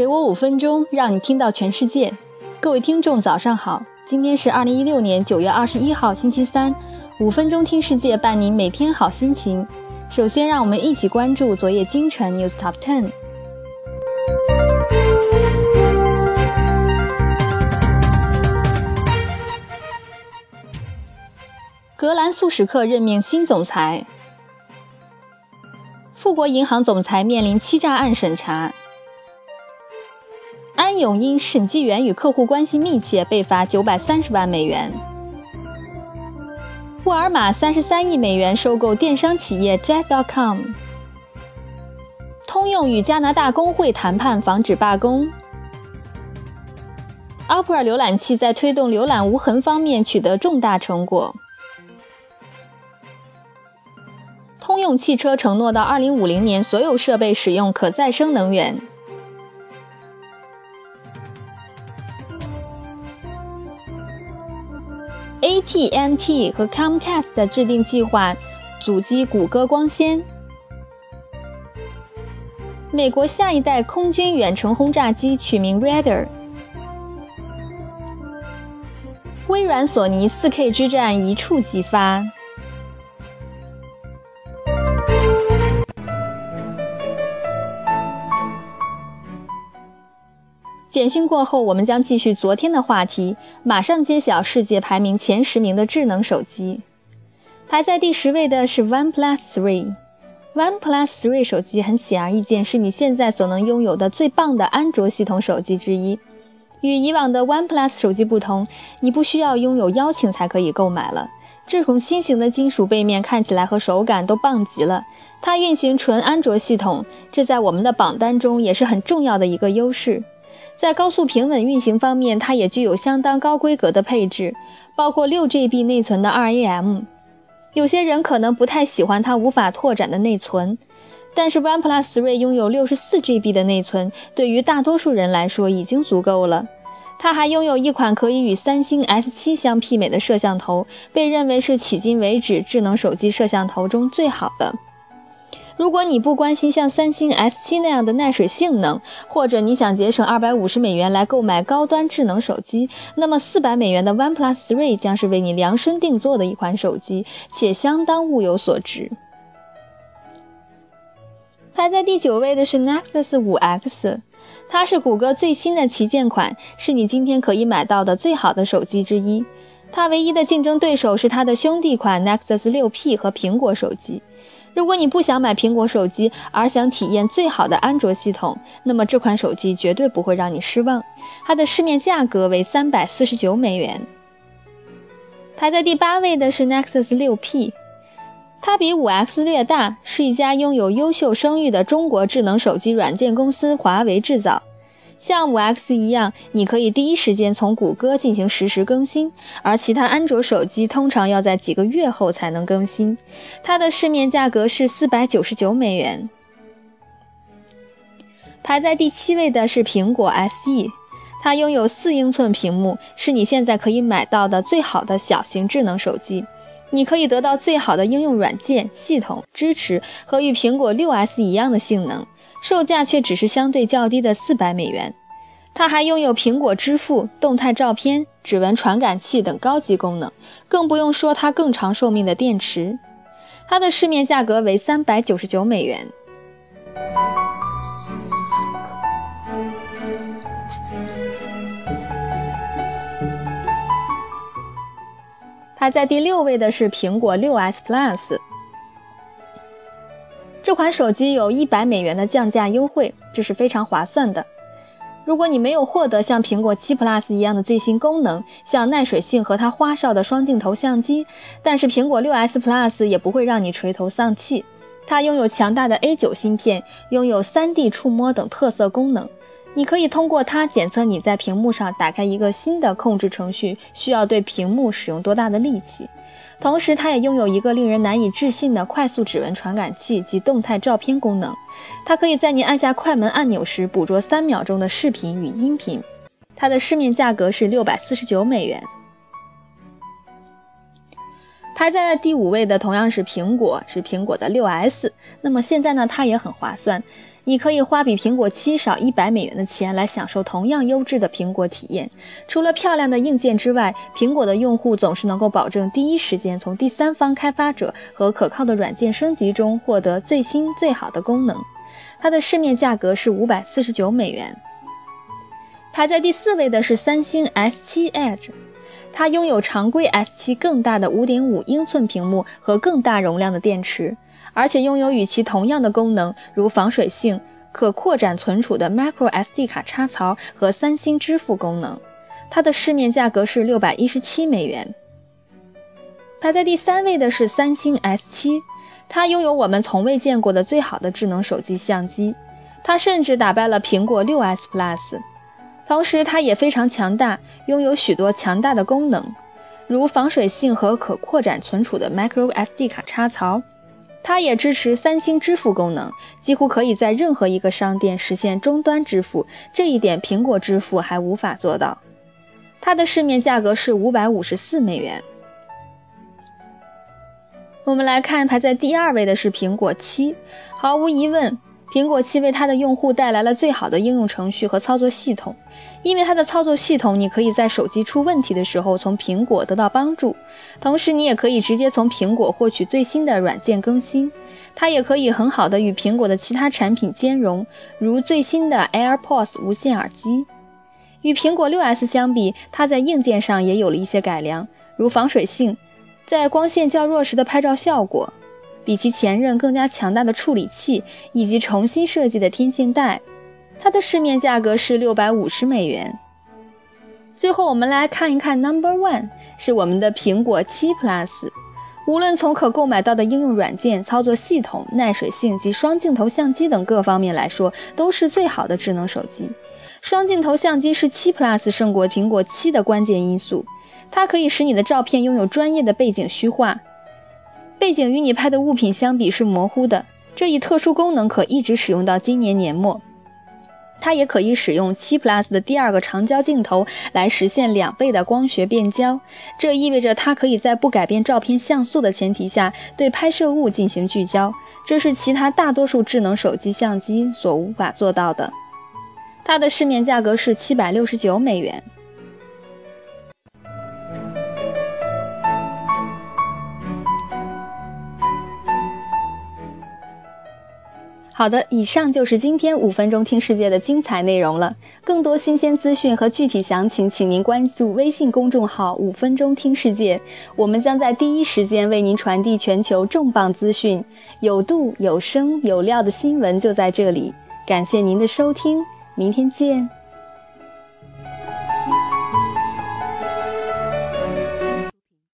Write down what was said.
给我五分钟，让你听到全世界。各位听众，早上好！今天是二零一六年九月二十一号，星期三。五分钟听世界，伴您每天好心情。首先，让我们一起关注昨夜今晨 News Top Ten。格兰素史克任命新总裁。富国银行总裁面临欺诈案审查。永因审计员与客户关系密切被罚九百三十万美元。沃尔玛三十三亿美元收购电商企业 Jet.com。通用与加拿大工会谈判防止罢工。Opera 浏览器在推动浏览无痕方面取得重大成果。通用汽车承诺到二零五零年，所有设备使用可再生能源。TNT 和 Comcast 制定计划，阻击谷歌光纤。美国下一代空军远程轰炸机取名 Raider。微软、索尼 4K 之战一触即发。简讯过后，我们将继续昨天的话题，马上揭晓世界排名前十名的智能手机。排在第十位的是 OnePlus Three。OnePlus Three 手机很显而易见是你现在所能拥有的最棒的安卓系统手机之一。与以往的 OnePlus 手机不同，你不需要拥有邀请才可以购买了。这种新型的金属背面看起来和手感都棒极了。它运行纯安卓系统，这在我们的榜单中也是很重要的一个优势。在高速平稳运行方面，它也具有相当高规格的配置，包括六 GB 内存的 RAM。有些人可能不太喜欢它无法拓展的内存，但是 OnePlus 3拥有六十四 GB 的内存，对于大多数人来说已经足够了。它还拥有一款可以与三星 S7 相媲美的摄像头，被认为是迄今为止智能手机摄像头中最好的。如果你不关心像三星 S7 那样的耐水性能，或者你想节省二百五十美元来购买高端智能手机，那么四百美元的 OnePlus 3将是为你量身定做的一款手机，且相当物有所值。排在第九位的是 Nexus 5X，它是谷歌最新的旗舰款，是你今天可以买到的最好的手机之一。它唯一的竞争对手是它的兄弟款 Nexus 6P 和苹果手机。如果你不想买苹果手机，而想体验最好的安卓系统，那么这款手机绝对不会让你失望。它的市面价格为三百四十九美元。排在第八位的是 Nexus 6P，它比 5X 略大，是一家拥有优秀声誉的中国智能手机软件公司华为制造。像五 X 一样，你可以第一时间从谷歌进行实时更新，而其他安卓手机通常要在几个月后才能更新。它的市面价格是四百九十九美元。排在第七位的是苹果 SE，它拥有四英寸屏幕，是你现在可以买到的最好的小型智能手机。你可以得到最好的应用软件、系统支持和与苹果六 S 一样的性能。售价却只是相对较低的四百美元，它还拥有苹果支付、动态照片、指纹传感器等高级功能，更不用说它更长寿命的电池。它的市面价格为三百九十九美元。排在第六位的是苹果六 S Plus。这款手机有一百美元的降价优惠，这是非常划算的。如果你没有获得像苹果七 Plus 一样的最新功能，像耐水性和它花哨的双镜头相机，但是苹果六 S Plus 也不会让你垂头丧气。它拥有强大的 A 九芯片，拥有 3D 触摸等特色功能。你可以通过它检测你在屏幕上打开一个新的控制程序需要对屏幕使用多大的力气。同时，它也拥有一个令人难以置信的快速指纹传感器及动态照片功能。它可以在你按下快门按钮时捕捉三秒钟的视频与音频。它的市面价格是六百四十九美元。排在第五位的同样是苹果，是苹果的六 S。那么现在呢，它也很划算。你可以花比苹果七少一百美元的钱来享受同样优质的苹果体验。除了漂亮的硬件之外，苹果的用户总是能够保证第一时间从第三方开发者和可靠的软件升级中获得最新最好的功能。它的市面价格是五百四十九美元。排在第四位的是三星 S7 Edge，它拥有常规 S7 更大的五点五英寸屏幕和更大容量的电池。而且拥有与其同样的功能，如防水性、可扩展存储的 Micro SD 卡插槽和三星支付功能。它的市面价格是六百一十七美元。排在第三位的是三星 S7，它拥有我们从未见过的最好的智能手机相机，它甚至打败了苹果 6s Plus。同时，它也非常强大，拥有许多强大的功能，如防水性和可扩展存储的 Micro SD 卡插槽。它也支持三星支付功能，几乎可以在任何一个商店实现终端支付，这一点苹果支付还无法做到。它的市面价格是五百五十四美元。我们来看排在第二位的是苹果七，毫无疑问。苹果七为它的用户带来了最好的应用程序和操作系统，因为它的操作系统，你可以在手机出问题的时候从苹果得到帮助，同时你也可以直接从苹果获取最新的软件更新。它也可以很好的与苹果的其他产品兼容，如最新的 AirPods 无线耳机。与苹果 6s 相比，它在硬件上也有了一些改良，如防水性，在光线较弱时的拍照效果。比其前任更加强大的处理器，以及重新设计的天线带，它的市面价格是六百五十美元。最后，我们来看一看 Number One，是我们的苹果七 Plus。无论从可购买到的应用软件、操作系统、耐水性及双镜头相机等各方面来说，都是最好的智能手机。双镜头相机是七 Plus 胜过苹果七的关键因素，它可以使你的照片拥有专业的背景虚化。背景与你拍的物品相比是模糊的，这一特殊功能可一直使用到今年年末。它也可以使用七 Plus 的第二个长焦镜头来实现两倍的光学变焦，这意味着它可以在不改变照片像素的前提下对拍摄物进行聚焦，这是其他大多数智能手机相机所无法做到的。它的市面价格是七百六十九美元。好的，以上就是今天五分钟听世界的精彩内容了。更多新鲜资讯和具体详情，请您关注微信公众号“五分钟听世界”，我们将在第一时间为您传递全球重磅资讯，有度、有声、有料的新闻就在这里。感谢您的收听，明天见。